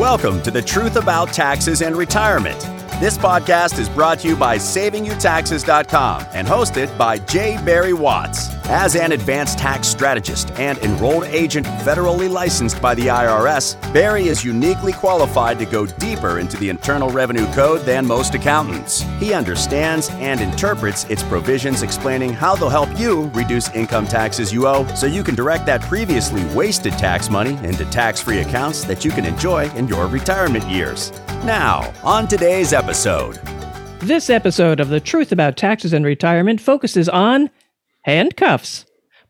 Welcome to the Truth About Taxes and Retirement. This podcast is brought to you by SavingYouTaxes.com and hosted by J. Barry Watts. As an advanced tax strategist and enrolled agent federally licensed by the IRS, Barry is uniquely qualified to go deeper into the Internal Revenue Code than most accountants. He understands and interprets its provisions explaining how they'll help you reduce income taxes you owe so you can direct that previously wasted tax money into tax free accounts that you can enjoy in your retirement years. Now, on today's episode. This episode of The Truth About Taxes and Retirement focuses on handcuffs,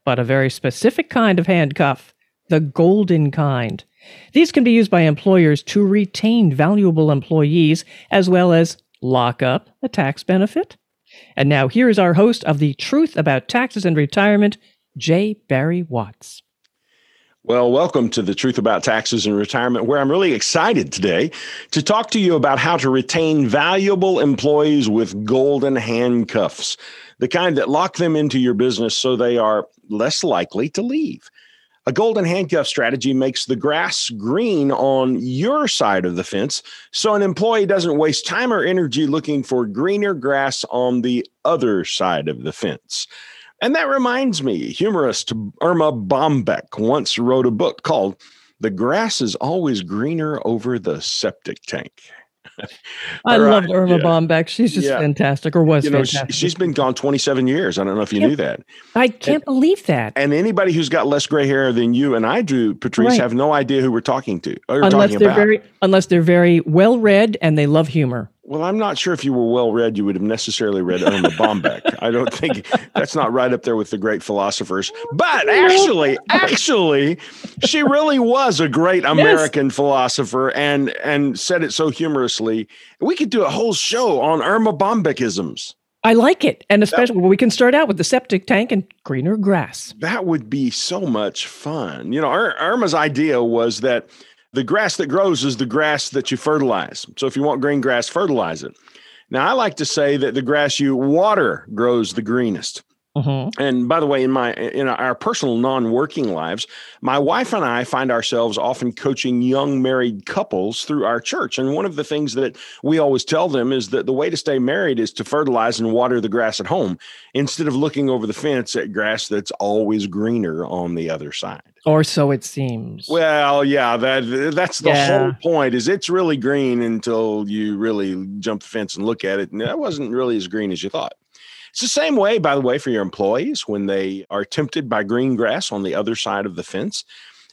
but a very specific kind of handcuff, the golden kind. These can be used by employers to retain valuable employees as well as lock up a tax benefit. And now here is our host of The Truth About Taxes and Retirement, J. Barry Watts. Well, welcome to the Truth About Taxes and Retirement, where I'm really excited today to talk to you about how to retain valuable employees with golden handcuffs, the kind that lock them into your business so they are less likely to leave. A golden handcuff strategy makes the grass green on your side of the fence so an employee doesn't waste time or energy looking for greener grass on the other side of the fence. And that reminds me, humorist Erma Bombeck once wrote a book called The Grass is Always Greener Over the Septic Tank. I right, loved Erma uh, yeah. Bombeck. She's just yeah. fantastic, or was you know, fantastic. She, has been gone 27 years. I don't know if you knew that. I can't and, believe that. And anybody who's got less gray hair than you and I do, Patrice, right. have no idea who we're talking to. unless talking they're about. very, unless they're very well read and they love humor. Well, I'm not sure if you were well read, you would have necessarily read Erma Bombeck. I don't think that's not right up there with the great philosophers. But actually, actually, she really was a great American yes. philosopher and and said it so humorously. We could do a whole show on Erma Bombeckisms. I like it. And especially that, well, we can start out with the septic tank and greener grass. That would be so much fun. You know, Erma's idea was that the grass that grows is the grass that you fertilize. So if you want green grass, fertilize it. Now, I like to say that the grass you water grows the greenest. Mm-hmm. And by the way, in my in our personal non-working lives, my wife and I find ourselves often coaching young married couples through our church. And one of the things that we always tell them is that the way to stay married is to fertilize and water the grass at home instead of looking over the fence at grass that's always greener on the other side. Or so it seems. Well, yeah, that that's the yeah. whole point. Is it's really green until you really jump the fence and look at it, and that wasn't really as green as you thought. It's the same way, by the way, for your employees when they are tempted by green grass on the other side of the fence.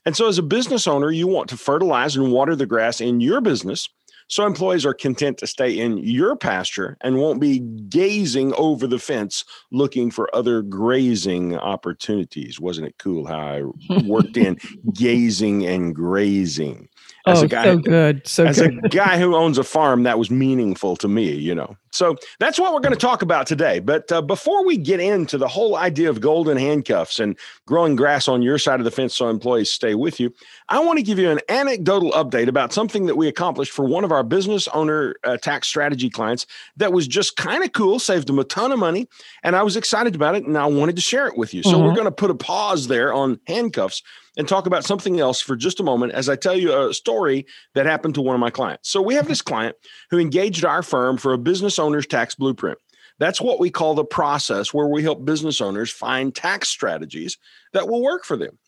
And so, as a business owner, you want to fertilize and water the grass in your business so employees are content to stay in your pasture and won't be gazing over the fence looking for other grazing opportunities. Wasn't it cool how I worked in gazing and grazing? As oh, a guy, so good. So as good. a guy who owns a farm, that was meaningful to me, you know. So that's what we're going to talk about today. But uh, before we get into the whole idea of golden handcuffs and growing grass on your side of the fence so employees stay with you, I want to give you an anecdotal update about something that we accomplished for one of our business owner uh, tax strategy clients that was just kind of cool, saved them a ton of money. And I was excited about it and I wanted to share it with you. So mm-hmm. we're going to put a pause there on handcuffs and talk about something else for just a moment as I tell you a story that happened to one of my clients. So we have this client who engaged our firm for a business owner's tax blueprint. That's what we call the process where we help business owners find tax strategies that will work for them.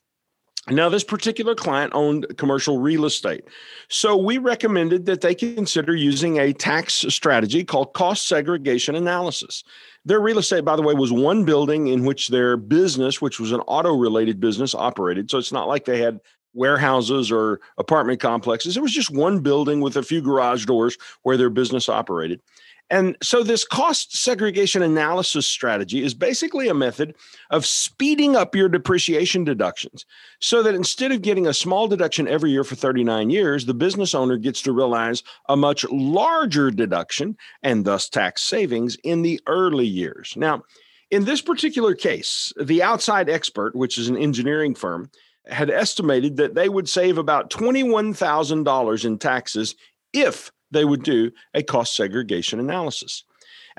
Now, this particular client owned commercial real estate. So we recommended that they consider using a tax strategy called cost segregation analysis. Their real estate, by the way, was one building in which their business, which was an auto related business, operated. So it's not like they had warehouses or apartment complexes. It was just one building with a few garage doors where their business operated. And so, this cost segregation analysis strategy is basically a method of speeding up your depreciation deductions so that instead of getting a small deduction every year for 39 years, the business owner gets to realize a much larger deduction and thus tax savings in the early years. Now, in this particular case, the outside expert, which is an engineering firm, had estimated that they would save about $21,000 in taxes if they would do a cost segregation analysis.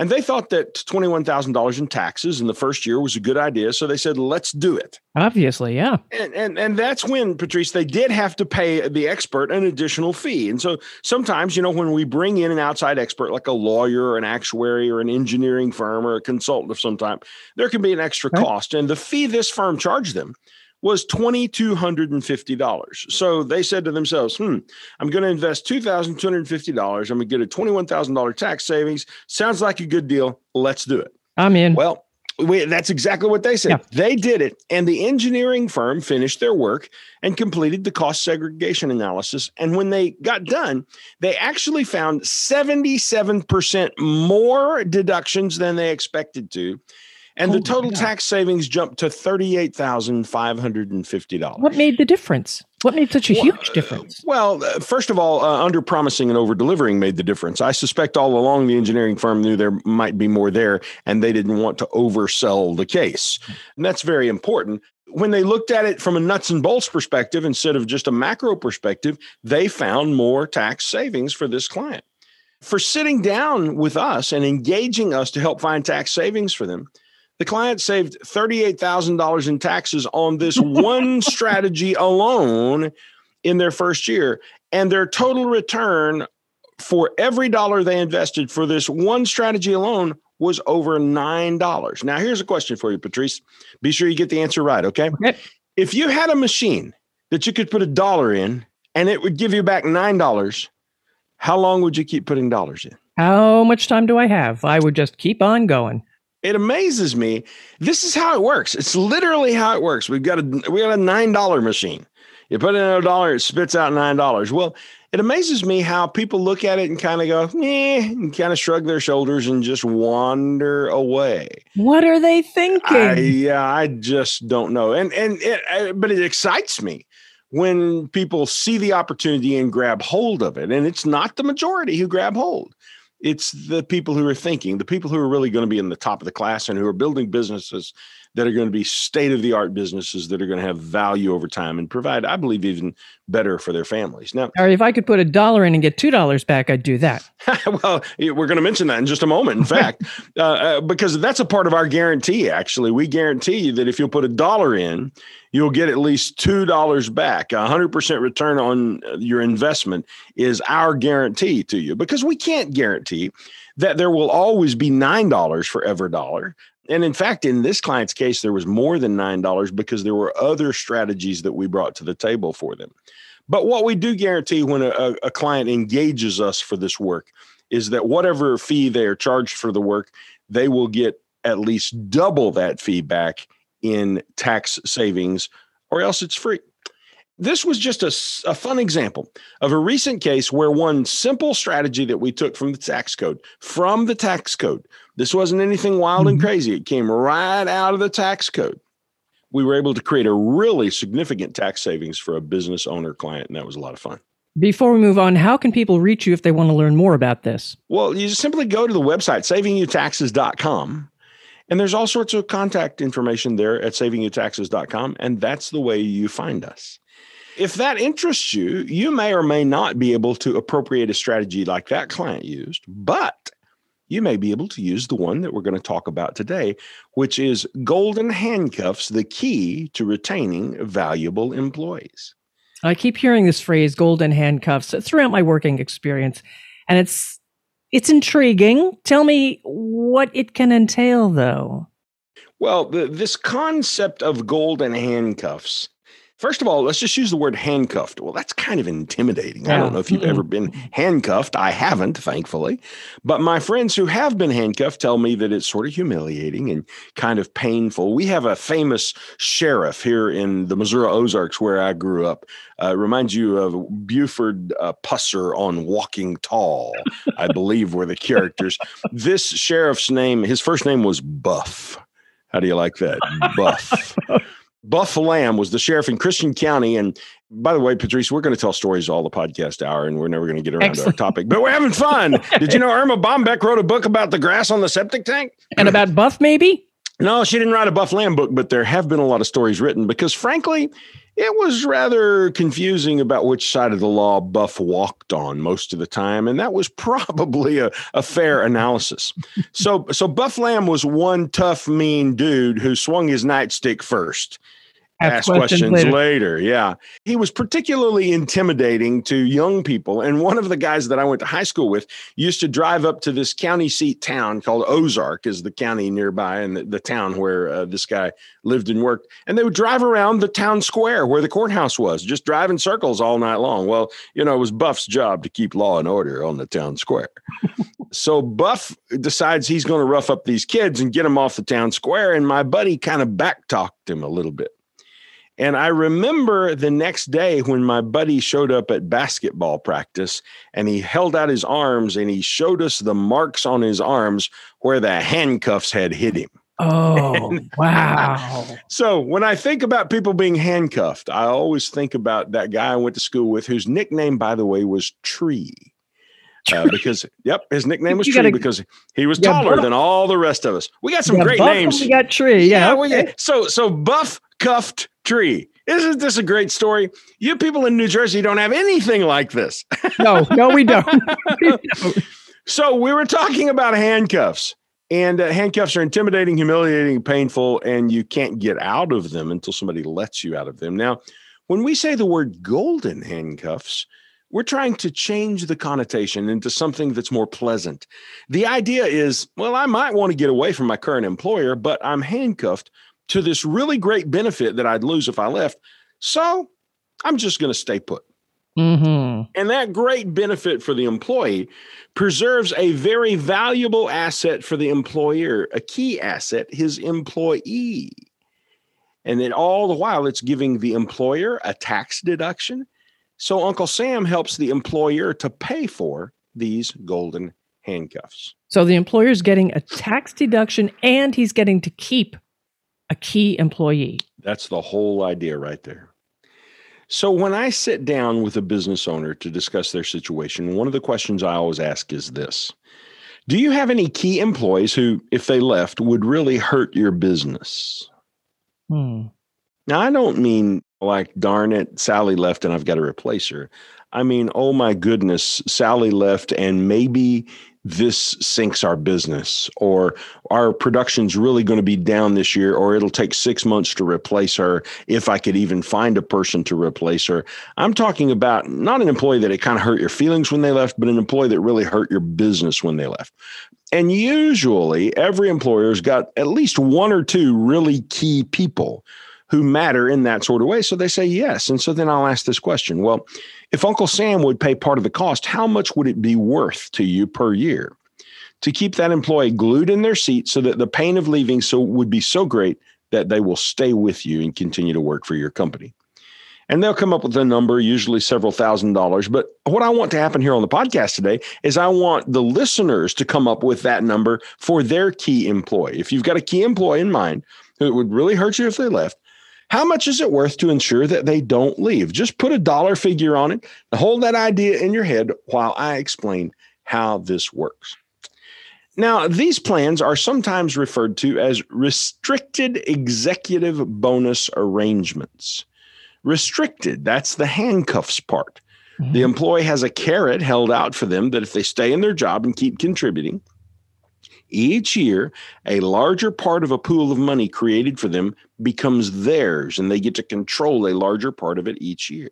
And they thought that $21,000 in taxes in the first year was a good idea. So they said, let's do it. Obviously, yeah. And, and, and that's when, Patrice, they did have to pay the expert an additional fee. And so sometimes, you know, when we bring in an outside expert like a lawyer or an actuary or an engineering firm or a consultant of some type, there can be an extra right. cost. And the fee this firm charged them was $2,250. So they said to themselves, hmm, I'm going to invest $2,250. I'm going to get a $21,000 tax savings. Sounds like a good deal. Let's do it. I'm in. Well, we, that's exactly what they said. Yeah. They did it. And the engineering firm finished their work and completed the cost segregation analysis. And when they got done, they actually found 77% more deductions than they expected to and oh the total tax savings jumped to thirty-eight thousand five hundred and fifty dollars. What made the difference? What made such a well, huge difference? Well, uh, first of all, uh, under promising and over delivering made the difference. I suspect all along the engineering firm knew there might be more there, and they didn't want to oversell the case, and that's very important. When they looked at it from a nuts and bolts perspective instead of just a macro perspective, they found more tax savings for this client. For sitting down with us and engaging us to help find tax savings for them, the client saved $38,000 in taxes on this one strategy alone in their first year. And their total return for every dollar they invested for this one strategy alone was over $9. Now, here's a question for you, Patrice. Be sure you get the answer right, okay? okay. If you had a machine that you could put a dollar in and it would give you back $9, how long would you keep putting dollars in? How much time do I have? I would just keep on going it amazes me. This is how it works. It's literally how it works. We've got a we got a nine dollar machine. You put in a dollar, it spits out nine dollars. Well, it amazes me how people look at it and kind of go, eh, and kind of shrug their shoulders and just wander away. What are they thinking? I, yeah, I just don't know. And and it, I, but it excites me when people see the opportunity and grab hold of it. And it's not the majority who grab hold it's the people who are thinking, the people who are really going to be in the top of the class and who are building businesses that are going to be state of the art businesses that are going to have value over time and provide, I believe, even better for their families. Now, or if I could put a dollar in and get two dollars back, I'd do that. well, we're going to mention that in just a moment. In fact, uh, uh, because that's a part of our guarantee. Actually, we guarantee you that if you'll put a dollar in, you'll get at least two dollars back. A hundred percent return on uh, your investment is our guarantee to you because we can't guarantee that there will always be nine dollars for every dollar and in fact, in this client's case, there was more than $9 because there were other strategies that we brought to the table for them. But what we do guarantee when a, a client engages us for this work is that whatever fee they are charged for the work, they will get at least double that fee back in tax savings, or else it's free. This was just a, a, fun example of a recent case where one simple strategy that we took from the tax code, from the tax code, this wasn't anything wild and mm-hmm. crazy. It came right out of the tax code. We were able to create a really significant tax savings for a business owner client, and that was a lot of fun. Before we move on, how can people reach you if they want to learn more about this? Well, you simply go to the website, savingyoutaxes.com, and there's all sorts of contact information there at savingyoutaxes.com, and that's the way you find us. If that interests you, you may or may not be able to appropriate a strategy like that client used, but you may be able to use the one that we're going to talk about today, which is golden handcuffs, the key to retaining valuable employees. I keep hearing this phrase golden handcuffs throughout my working experience, and it's it's intriguing. Tell me what it can entail though. Well, the, this concept of golden handcuffs First of all, let's just use the word handcuffed. Well, that's kind of intimidating. Yeah. I don't know if you've ever been handcuffed. I haven't, thankfully. But my friends who have been handcuffed tell me that it's sort of humiliating and kind of painful. We have a famous sheriff here in the Missouri Ozarks where I grew up. Uh, reminds you of Buford uh, Pusser on Walking Tall, I believe were the characters. This sheriff's name, his first name was Buff. How do you like that? Buff. Buff Lamb was the sheriff in Christian County. And by the way, Patrice, we're going to tell stories all the podcast hour, and we're never going to get around Excellent. to our topic, but we're having fun. Did you know Erma Bombeck wrote a book about the grass on the septic tank? And about Buff, maybe? No, she didn't write a Buff Lamb book, but there have been a lot of stories written because, frankly, it was rather confusing about which side of the law Buff walked on most of the time, and that was probably a, a fair analysis. so, so Buff Lamb was one tough, mean dude who swung his nightstick first ask, questions, questions later. later. Yeah. He was particularly intimidating to young people. And one of the guys that I went to high school with used to drive up to this county seat town called Ozark, is the county nearby and the, the town where uh, this guy lived and worked. And they would drive around the town square where the courthouse was, just driving circles all night long. Well, you know, it was Buff's job to keep law and order on the town square. so Buff decides he's going to rough up these kids and get them off the town square. And my buddy kind of backtalked him a little bit. And I remember the next day when my buddy showed up at basketball practice and he held out his arms and he showed us the marks on his arms where the handcuffs had hit him. Oh, wow. so when I think about people being handcuffed, I always think about that guy I went to school with whose nickname, by the way, was Tree. Uh, because yep, his nickname was Tree gotta, because he was taller than all the rest of us. We got some great names. We got Tree, yeah. yeah okay. so so buff cuffed tree. Isn't this a great story? You people in New Jersey don't have anything like this. no, no, we don't. we don't. So we were talking about handcuffs, and uh, handcuffs are intimidating, humiliating, painful, and you can't get out of them until somebody lets you out of them. Now, when we say the word golden handcuffs, we're trying to change the connotation into something that's more pleasant. The idea is, well, I might want to get away from my current employer, but I'm handcuffed to this really great benefit that I'd lose if I left. So I'm just going to stay put. Mm-hmm. And that great benefit for the employee preserves a very valuable asset for the employer, a key asset, his employee. And then all the while, it's giving the employer a tax deduction. So Uncle Sam helps the employer to pay for these golden handcuffs. So the employer is getting a tax deduction and he's getting to keep a key employee. That's the whole idea right there. So, when I sit down with a business owner to discuss their situation, one of the questions I always ask is this Do you have any key employees who, if they left, would really hurt your business? Hmm. Now, I don't mean like, darn it, Sally left and I've got to replace her. I mean, oh my goodness, Sally left and maybe this sinks our business or our production's really going to be down this year or it'll take six months to replace her if i could even find a person to replace her. I'm talking about not an employee that it kind of hurt your feelings when they left but an employee that really hurt your business when they left. And usually every employer's got at least one or two really key people who matter in that sort of way so they say yes and so then i'll ask this question well if Uncle Sam would pay part of the cost, how much would it be worth to you per year to keep that employee glued in their seat so that the pain of leaving so would be so great that they will stay with you and continue to work for your company? And they'll come up with a number, usually several thousand dollars. But what I want to happen here on the podcast today is I want the listeners to come up with that number for their key employee. If you've got a key employee in mind who it would really hurt you if they left, how much is it worth to ensure that they don't leave? Just put a dollar figure on it. Hold that idea in your head while I explain how this works. Now, these plans are sometimes referred to as restricted executive bonus arrangements. Restricted, that's the handcuffs part. Mm-hmm. The employee has a carrot held out for them that if they stay in their job and keep contributing, each year, a larger part of a pool of money created for them becomes theirs, and they get to control a larger part of it each year.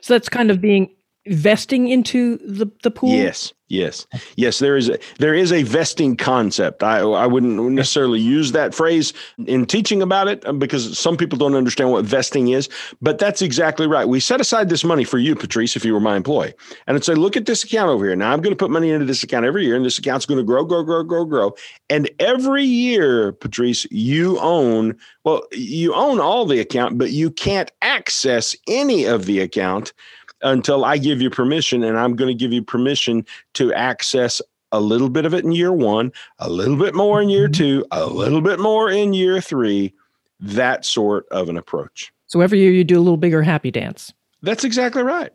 So that's kind of being vesting into the, the pool? Yes. Yes, yes, there is a there is a vesting concept. I I wouldn't necessarily use that phrase in teaching about it uh, because some people don't understand what vesting is. But that's exactly right. We set aside this money for you, Patrice, if you were my employee, and I'd say, look at this account over here. Now I'm going to put money into this account every year, and this account's going to grow, grow, grow, grow, grow. And every year, Patrice, you own well, you own all the account, but you can't access any of the account until I give you permission, and I'm going to give you permission to access a little bit of it in year one, a little bit more in year mm-hmm. two, a little bit more in year three, that sort of an approach. So every year you do a little bigger happy dance. That's exactly right.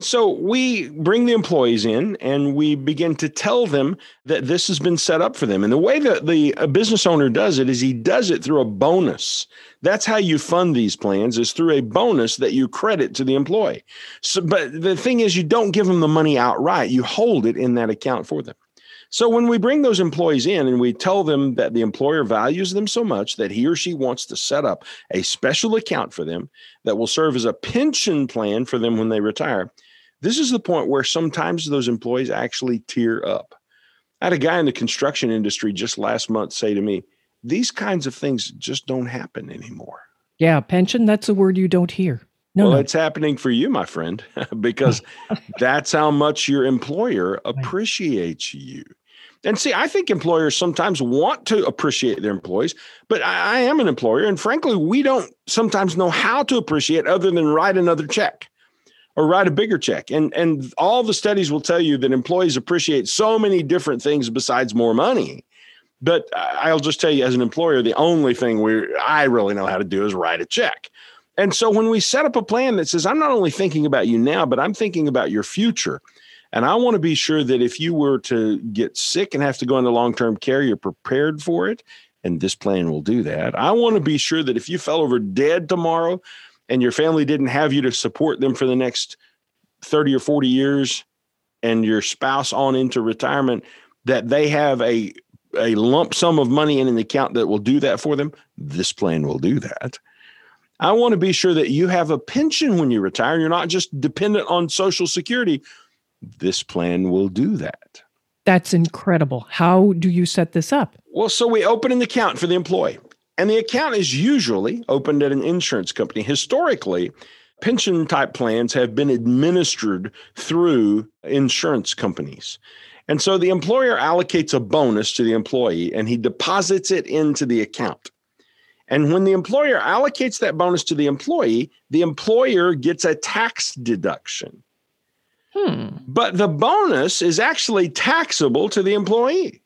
So we bring the employees in and we begin to tell them that this has been set up for them. And the way that the business owner does it is he does it through a bonus. That's how you fund these plans is through a bonus that you credit to the employee. So but the thing is you don't give them the money outright. You hold it in that account for them. So when we bring those employees in and we tell them that the employer values them so much that he or she wants to set up a special account for them that will serve as a pension plan for them when they retire, this is the point where sometimes those employees actually tear up. I had a guy in the construction industry just last month say to me, These kinds of things just don't happen anymore. Yeah, pension, that's a word you don't hear. No, well, no. it's happening for you, my friend, because that's how much your employer appreciates you. And see, I think employers sometimes want to appreciate their employees, but I, I, am an employer. And frankly, we don't sometimes know how to appreciate other than write another check or write a bigger check. And, and all the studies will tell you that employees appreciate so many different things besides more money. But I'll just tell you, as an employer, the only thing we I really know how to do is write a check. And so when we set up a plan that says, I'm not only thinking about you now, but I'm thinking about your future. And I want to be sure that if you were to get sick and have to go into long term care, you're prepared for it. And this plan will do that. I want to be sure that if you fell over dead tomorrow and your family didn't have you to support them for the next 30 or 40 years and your spouse on into retirement, that they have a, a lump sum of money in an account that will do that for them. This plan will do that. I want to be sure that you have a pension when you retire. You're not just dependent on Social Security. This plan will do that. That's incredible. How do you set this up? Well, so we open an account for the employee, and the account is usually opened at an insurance company. Historically, pension type plans have been administered through insurance companies. And so the employer allocates a bonus to the employee and he deposits it into the account. And when the employer allocates that bonus to the employee, the employer gets a tax deduction. Hmm. But the bonus is actually taxable to the employee.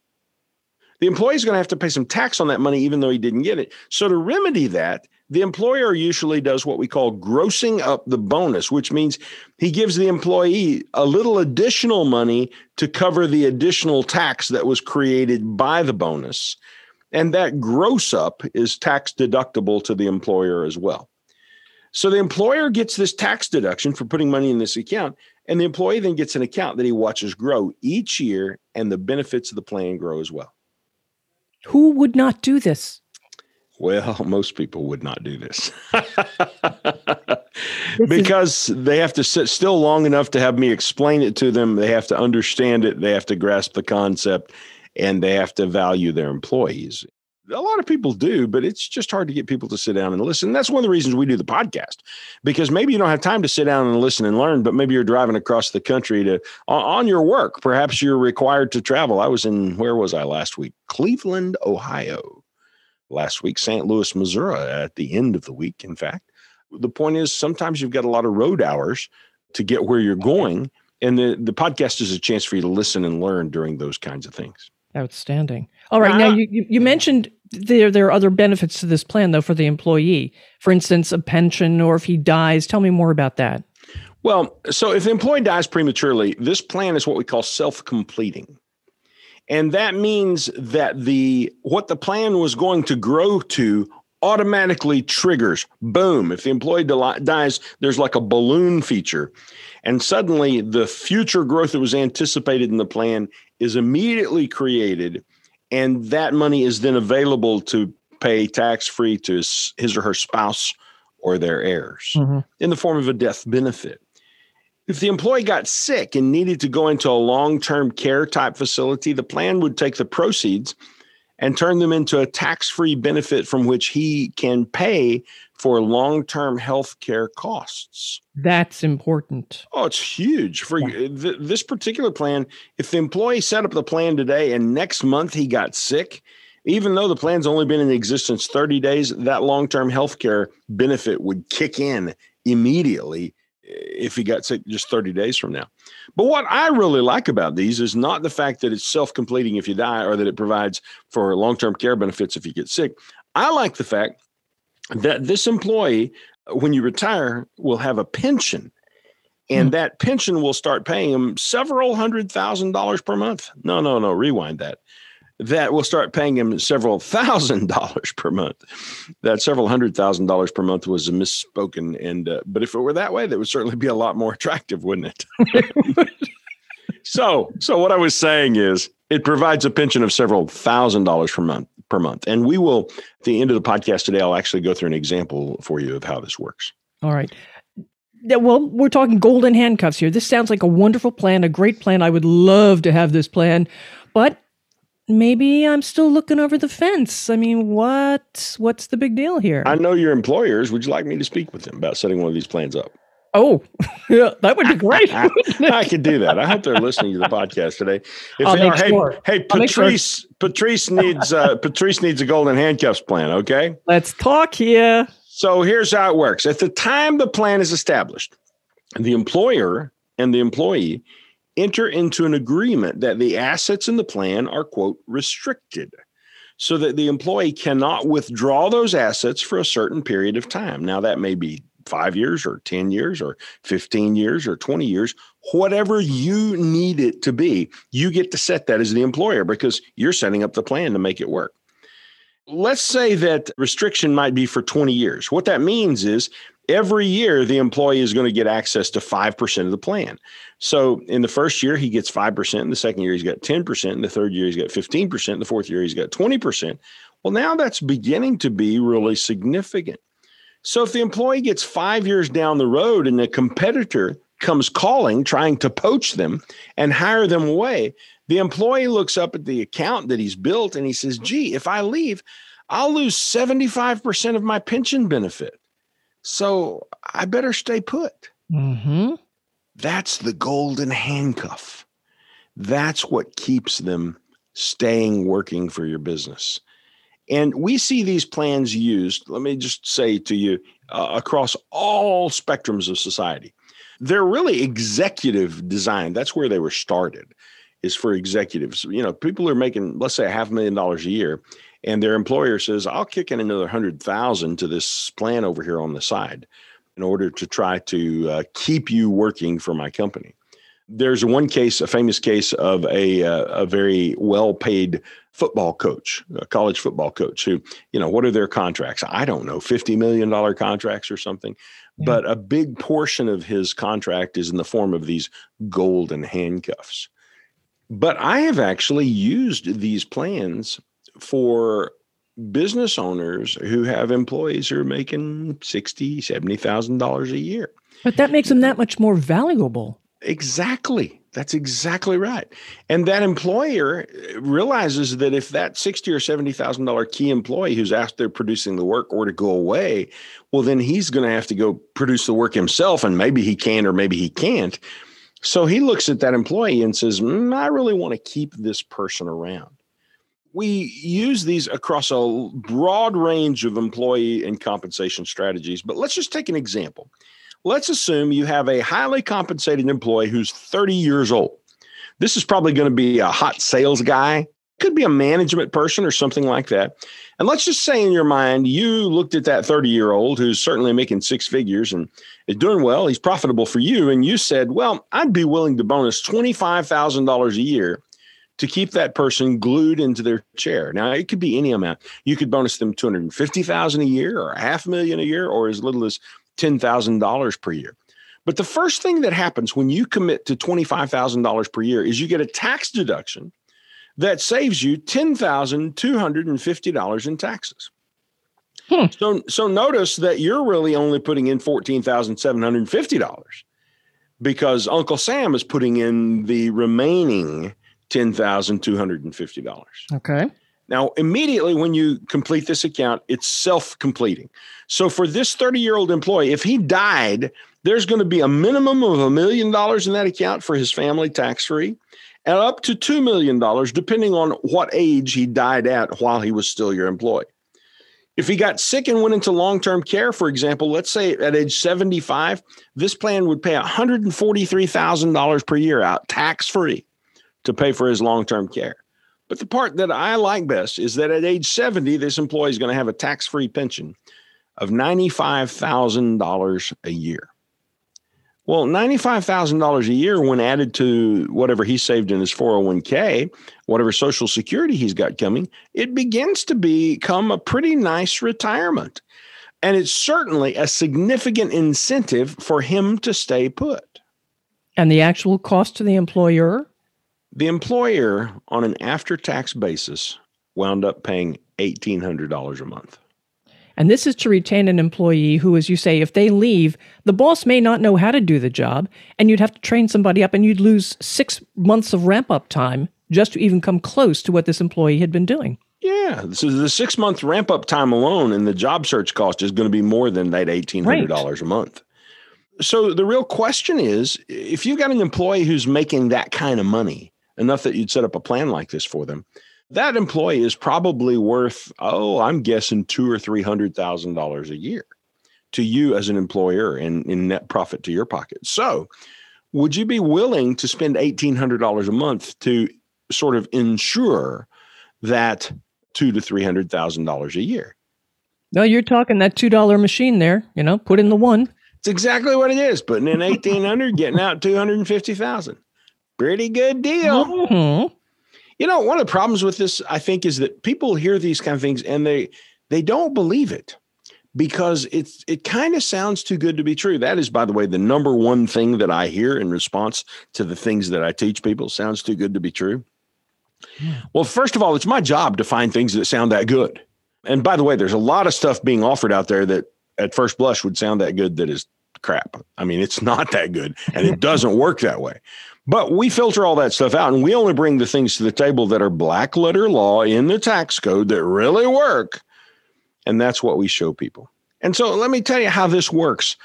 The employee is going to have to pay some tax on that money, even though he didn't get it. So, to remedy that, the employer usually does what we call grossing up the bonus, which means he gives the employee a little additional money to cover the additional tax that was created by the bonus. And that gross up is tax deductible to the employer as well. So the employer gets this tax deduction for putting money in this account, and the employee then gets an account that he watches grow each year, and the benefits of the plan grow as well. Who would not do this? Well, most people would not do this, because they have to sit still long enough to have me explain it to them. They have to understand it. They have to grasp the concept and they have to value their employees. A lot of people do, but it's just hard to get people to sit down and listen. That's one of the reasons we do the podcast because maybe you don't have time to sit down and listen and learn, but maybe you're driving across the country to on your work. Perhaps you're required to travel. I was in where was I last week? Cleveland, Ohio. Last week, St. Louis, Missouri. At the end of the week, in fact. The point is, sometimes you've got a lot of road hours to get where you're going, and the the podcast is a chance for you to listen and learn during those kinds of things. Outstanding. All right. Now, you, you mentioned there, there are other benefits to this plan, though, for the employee. For instance, a pension or if he dies. Tell me more about that. Well, so if the employee dies prematurely, this plan is what we call self completing. And that means that the what the plan was going to grow to automatically triggers boom if the employee dies there's like a balloon feature and suddenly the future growth that was anticipated in the plan is immediately created, and that money is then available to pay tax free to his, his, or her spouse or their heirs mm-hmm. in the form of a death benefit. If the employee got sick and needed to go into a long term care type facility, the plan would take the proceeds and turn them into a tax free benefit from which he can pay for long term health care costs. That's important. Oh, it's huge. For yeah. th- this particular plan, if the employee set up the plan today and next month he got sick, even though the plan's only been in existence 30 days, that long term health care benefit would kick in immediately if he got sick just 30 days from now. But what I really like about these is not the fact that it's self completing if you die or that it provides for long term care benefits if you get sick. I like the fact that this employee, when you retire, will have a pension. and mm. that pension will start paying him several hundred thousand dollars per month. No, no, no, rewind that. That will start paying him several thousand dollars per month. That several hundred thousand dollars per month was a misspoken, and uh, but if it were that way, that would certainly be a lot more attractive, wouldn't it? so, so what I was saying is, it provides a pension of several thousand dollars per month per month, and we will at the end of the podcast today. I'll actually go through an example for you of how this works. All right well, we're talking golden handcuffs here. This sounds like a wonderful plan, a great plan. I would love to have this plan, but maybe I'm still looking over the fence. I mean, what what's the big deal here? I know your employers. Would you like me to speak with them about setting one of these plans up? Oh, yeah, that would be great. I could do that. I hope they're listening to the podcast today. If I'll they are, sure. hey, hey, Patrice, sure. Patrice needs uh, Patrice needs a golden handcuffs plan. Okay, let's talk here. So here's how it works. At the time the plan is established, the employer and the employee enter into an agreement that the assets in the plan are, quote, restricted so that the employee cannot withdraw those assets for a certain period of time. Now, that may be five years or 10 years or 15 years or 20 years, whatever you need it to be, you get to set that as the employer because you're setting up the plan to make it work. Let's say that restriction might be for 20 years. What that means is every year the employee is going to get access to 5% of the plan. So in the first year, he gets 5%. In the second year, he's got 10%. In the third year, he's got 15%. In the fourth year, he's got 20%. Well, now that's beginning to be really significant. So if the employee gets five years down the road and a competitor comes calling, trying to poach them and hire them away, the employee looks up at the account that he's built and he says, gee, if I leave, I'll lose 75% of my pension benefit. So I better stay put. Mm-hmm. That's the golden handcuff. That's what keeps them staying working for your business. And we see these plans used, let me just say to you, uh, across all spectrums of society. They're really executive design. That's where they were started is for executives. You know, people are making, let's say, a half a million dollars a year, and their employer says, "I'll kick in another hundred thousand to this plan over here on the side, in order to try to uh, keep you working for my company." There's one case, a famous case of a uh, a very well paid football coach, a college football coach, who, you know, what are their contracts? I don't know, fifty million dollar contracts or something. Yeah. But a big portion of his contract is in the form of these golden handcuffs. But I have actually used these plans for business owners who have employees who are making sixty, seventy thousand dollars a year. But that makes them that much more valuable. Exactly. That's exactly right. And that employer realizes that if that sixty or seventy thousand dollar key employee who's out there producing the work or to go away, well, then he's going to have to go produce the work himself, and maybe he can or maybe he can't. So he looks at that employee and says, mm, I really want to keep this person around. We use these across a broad range of employee and compensation strategies, but let's just take an example. Let's assume you have a highly compensated employee who's 30 years old. This is probably going to be a hot sales guy, could be a management person or something like that. And let's just say in your mind, you looked at that 30 year old who's certainly making six figures and is doing well. He's profitable for you. And you said, well, I'd be willing to bonus $25,000 a year to keep that person glued into their chair. Now, it could be any amount. You could bonus them 250,000 a year or a half million a year or as little as $10,000 per year. But the first thing that happens when you commit to $25,000 per year is you get a tax deduction that saves you $10,250 in taxes. Hmm. So, so notice that you're really only putting in $14,750 because Uncle Sam is putting in the remaining $10,250. Okay. Now, immediately when you complete this account, it's self completing. So, for this 30 year old employee, if he died, there's going to be a minimum of a million dollars in that account for his family tax free and up to $2 million, depending on what age he died at while he was still your employee. If he got sick and went into long term care, for example, let's say at age 75, this plan would pay $143,000 per year out tax free to pay for his long term care. But the part that I like best is that at age 70, this employee is going to have a tax free pension of $95,000 a year. Well, $95,000 a year, when added to whatever he saved in his 401k, whatever Social Security he's got coming, it begins to become a pretty nice retirement. And it's certainly a significant incentive for him to stay put. And the actual cost to the employer? The employer, on an after tax basis, wound up paying $1,800 a month. And this is to retain an employee who, as you say, if they leave, the boss may not know how to do the job, and you'd have to train somebody up, and you'd lose six months of ramp up time just to even come close to what this employee had been doing. Yeah. So the six month ramp up time alone and the job search cost is going to be more than that $1,800 right. a month. So the real question is if you've got an employee who's making that kind of money, enough that you'd set up a plan like this for them, that employee is probably worth, oh, I'm guessing two or three hundred thousand dollars a year to you as an employer and in net profit to your pocket. So would you be willing to spend eighteen hundred dollars a month to sort of ensure that two to three hundred thousand dollars a year? No, you're talking that two dollar machine there. You know, put in the one. It's exactly what it is. Putting in eighteen hundred, getting out two hundred and fifty thousand. Pretty good deal. Mm-hmm. You know, one of the problems with this, I think, is that people hear these kind of things and they they don't believe it because it's it kind of sounds too good to be true. That is, by the way, the number one thing that I hear in response to the things that I teach people. Sounds too good to be true. Yeah. Well, first of all, it's my job to find things that sound that good. And by the way, there's a lot of stuff being offered out there that at first blush would sound that good that is crap. I mean, it's not that good and it doesn't work that way. But we filter all that stuff out and we only bring the things to the table that are black letter law in the tax code that really work. And that's what we show people. And so let me tell you how this works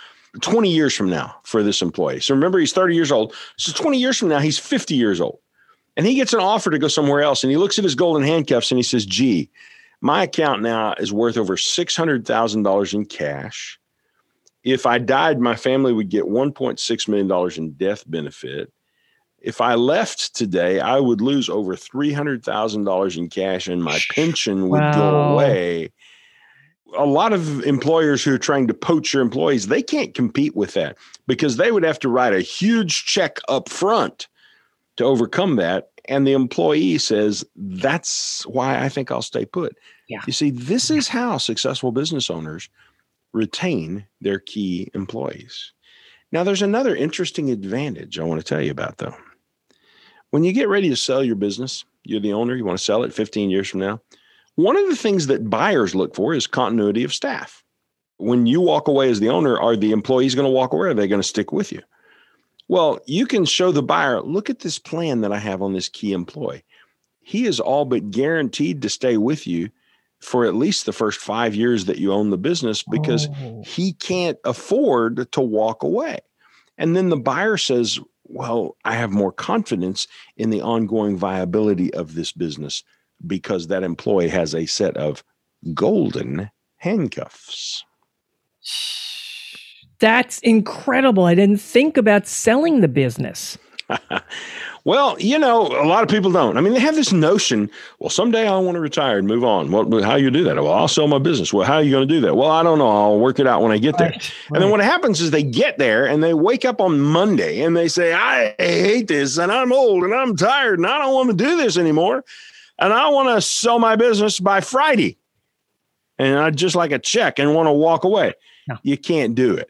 20 years from now for this employee. So remember, he's 30 years old. So 20 years from now, he's 50 years old. And he gets an offer to go somewhere else. And he looks at his golden handcuffs and he says, gee, my account now is worth over $600,000 in cash. If I died, my family would get $1.6 million in death benefit if I left today, I would lose over $300,000 in cash and my pension would wow. go away. A lot of employers who are trying to poach your employees, they can't compete with that because they would have to write a huge check up front to overcome that. And the employee says, That's why I think I'll stay put. Yeah. You see, this is how successful business owners retain their key employees. Now, there's another interesting advantage I want to tell you about, though. When you get ready to sell your business, you're the owner, you want to sell it 15 years from now. One of the things that buyers look for is continuity of staff. When you walk away as the owner, are the employees going to walk away? Or are they going to stick with you? Well, you can show the buyer, look at this plan that I have on this key employee. He is all but guaranteed to stay with you for at least the first five years that you own the business because oh. he can't afford to walk away. And then the buyer says, well, I have more confidence in the ongoing viability of this business because that employee has a set of golden handcuffs. That's incredible. I didn't think about selling the business. Well, you know, a lot of people don't. I mean, they have this notion. Well, someday I want to retire and move on. Well, how you do that? Well, I'll sell my business. Well, how are you going to do that? Well, I don't know. I'll work it out when I get there. Right, right. And then what happens is they get there and they wake up on Monday and they say, "I hate this, and I'm old, and I'm tired, and I don't want to do this anymore, and I want to sell my business by Friday." And I just like a check and want to walk away. No. You can't do it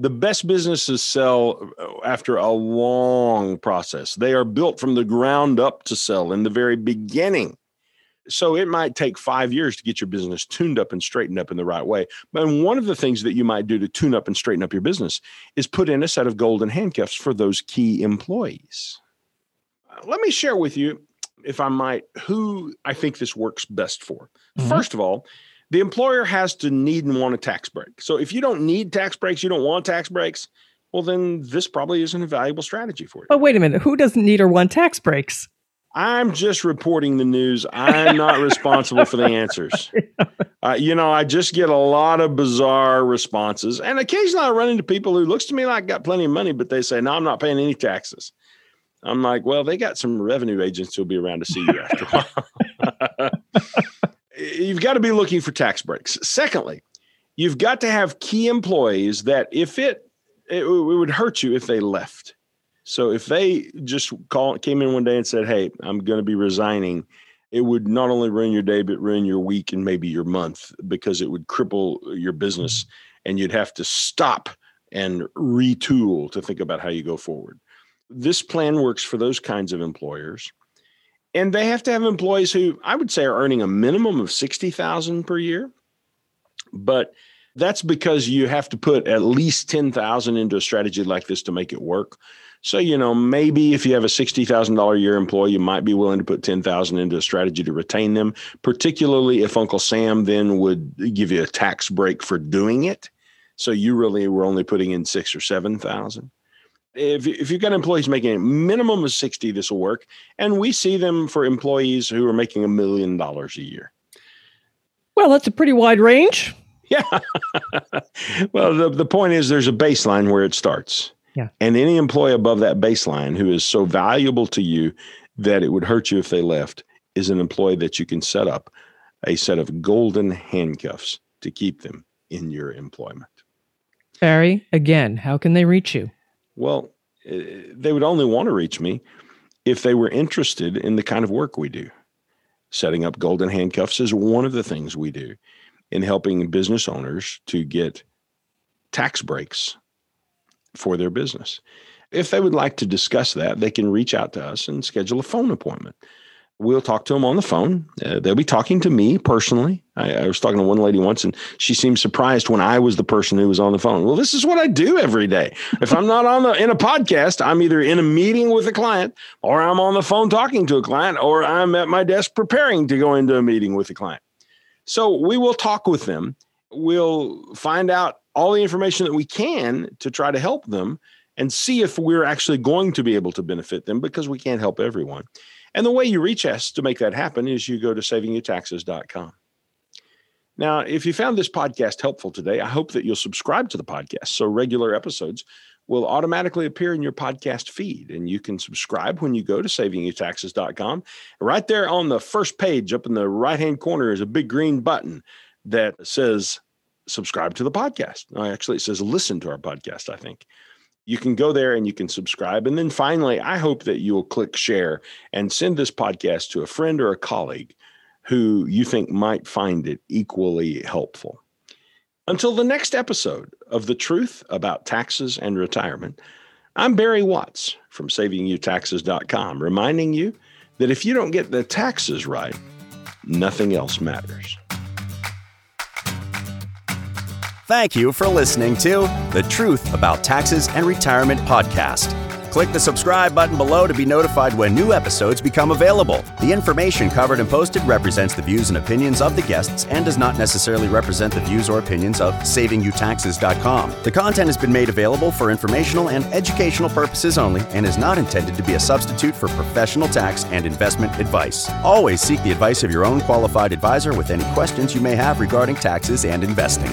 the best businesses sell uh, after a long process. They are built from the ground up to sell in the very beginning. So it might take five years to get your business tuned up and straightened up in the right way. But one of the things that you might do to tune up and straighten up your business is put in a set of golden handcuffs for those key employees. Uh, let me share with you, if I might, who I think this works best for. Mm-hmm. First of all, the employer has to need and want a tax break. So if you don't need tax breaks, you don't want tax breaks, well, then this probably isn't a valuable strategy for you. But wait a minute, who doesn't need or want tax breaks? I'm just reporting the news. I'm not responsible for the answers. Uh, you know, I just get a lot of bizarre responses, and occasionally I run into people who looks to me like got plenty of money, but they say, "No, I'm not paying any taxes." I'm like, "Well, they got some revenue agents who'll be around to see you after a while." you've got to be looking for tax breaks. Secondly, you've got to have key employees that if it it, it would hurt you if they left. So if they just call came in one day and said, "Hey, I'm going to be resigning," it would not only ruin your day but ruin your week and maybe your month because it would cripple your business and you'd have to stop and retool to think about how you go forward. This plan works for those kinds of employers. And they have to have employees who I would say are earning a minimum of 60,000 per year. But that's because you have to put at least 10,000 into a strategy like this to make it work. So, you know, maybe if you have a $60,000 a year employee, you might be willing to put 10,000 into a strategy to retain them, particularly if Uncle Sam then would give you a tax break for doing it. So you really were only putting in 6 or 7,000. If, if you've got employees making a minimum of 60, this will work. And we see them for employees who are making a million dollars a year. Well, that's a pretty wide range. Yeah. well, the, the point is there's a baseline where it starts. Yeah. And any employee above that baseline who is so valuable to you that it would hurt you if they left is an employee that you can set up a set of golden handcuffs to keep them in your employment. Barry, again, how can they reach you? Well, eh, they would only want to reach me if they were interested in the kind of work we do. Setting up golden handcuffs is one of the things we do in helping business owners to get tax breaks for their business. If they would like to discuss that, they can reach out to us and schedule a phone appointment. We'll talk to them on the phone. Uh, they'll be talking to me personally. I, I, was talking to one lady once, and she seemed surprised when I was the person who was on the phone. Well, this is what I do every day. If I'm not on the in a podcast, I'm either in a meeting with a client, or I'm on the phone talking to a client, or I'm at my desk preparing to go into a meeting with a client. So we will talk with them. We'll find out all the information that we can to try to help them and see if we're actually going to be able to benefit them because we can't help everyone. And the way you reach us to make that happen is you go to savingyoutaxes.com. Now, if you found this podcast helpful today, I hope that you'll subscribe to the podcast so regular episodes will automatically appear in your podcast feed. And you can subscribe when you go to savingyoutaxes.com. Right there on the first page, up in the right hand corner, is a big green button that says subscribe to the podcast. actually, it says listen to our podcast, I think. You can go there and you can subscribe. And then finally, I hope that you will click share and send this podcast to a friend or a colleague who you think might find it equally helpful. Until the next episode of The Truth About Taxes and Retirement, I'm Barry Watts from SavingYouTaxes.com, reminding you that if you don't get the taxes right, nothing else matters. Thank you for listening to The Truth About Taxes and Retirement podcast. Click the subscribe button below to be notified when new episodes become available. The information covered and posted represents the views and opinions of the guests and does not necessarily represent the views or opinions of SavingYouTaxes.com. The content has been made available for informational and educational purposes only and is not intended to be a substitute for professional tax and investment advice. Always seek the advice of your own qualified advisor with any questions you may have regarding taxes and investing.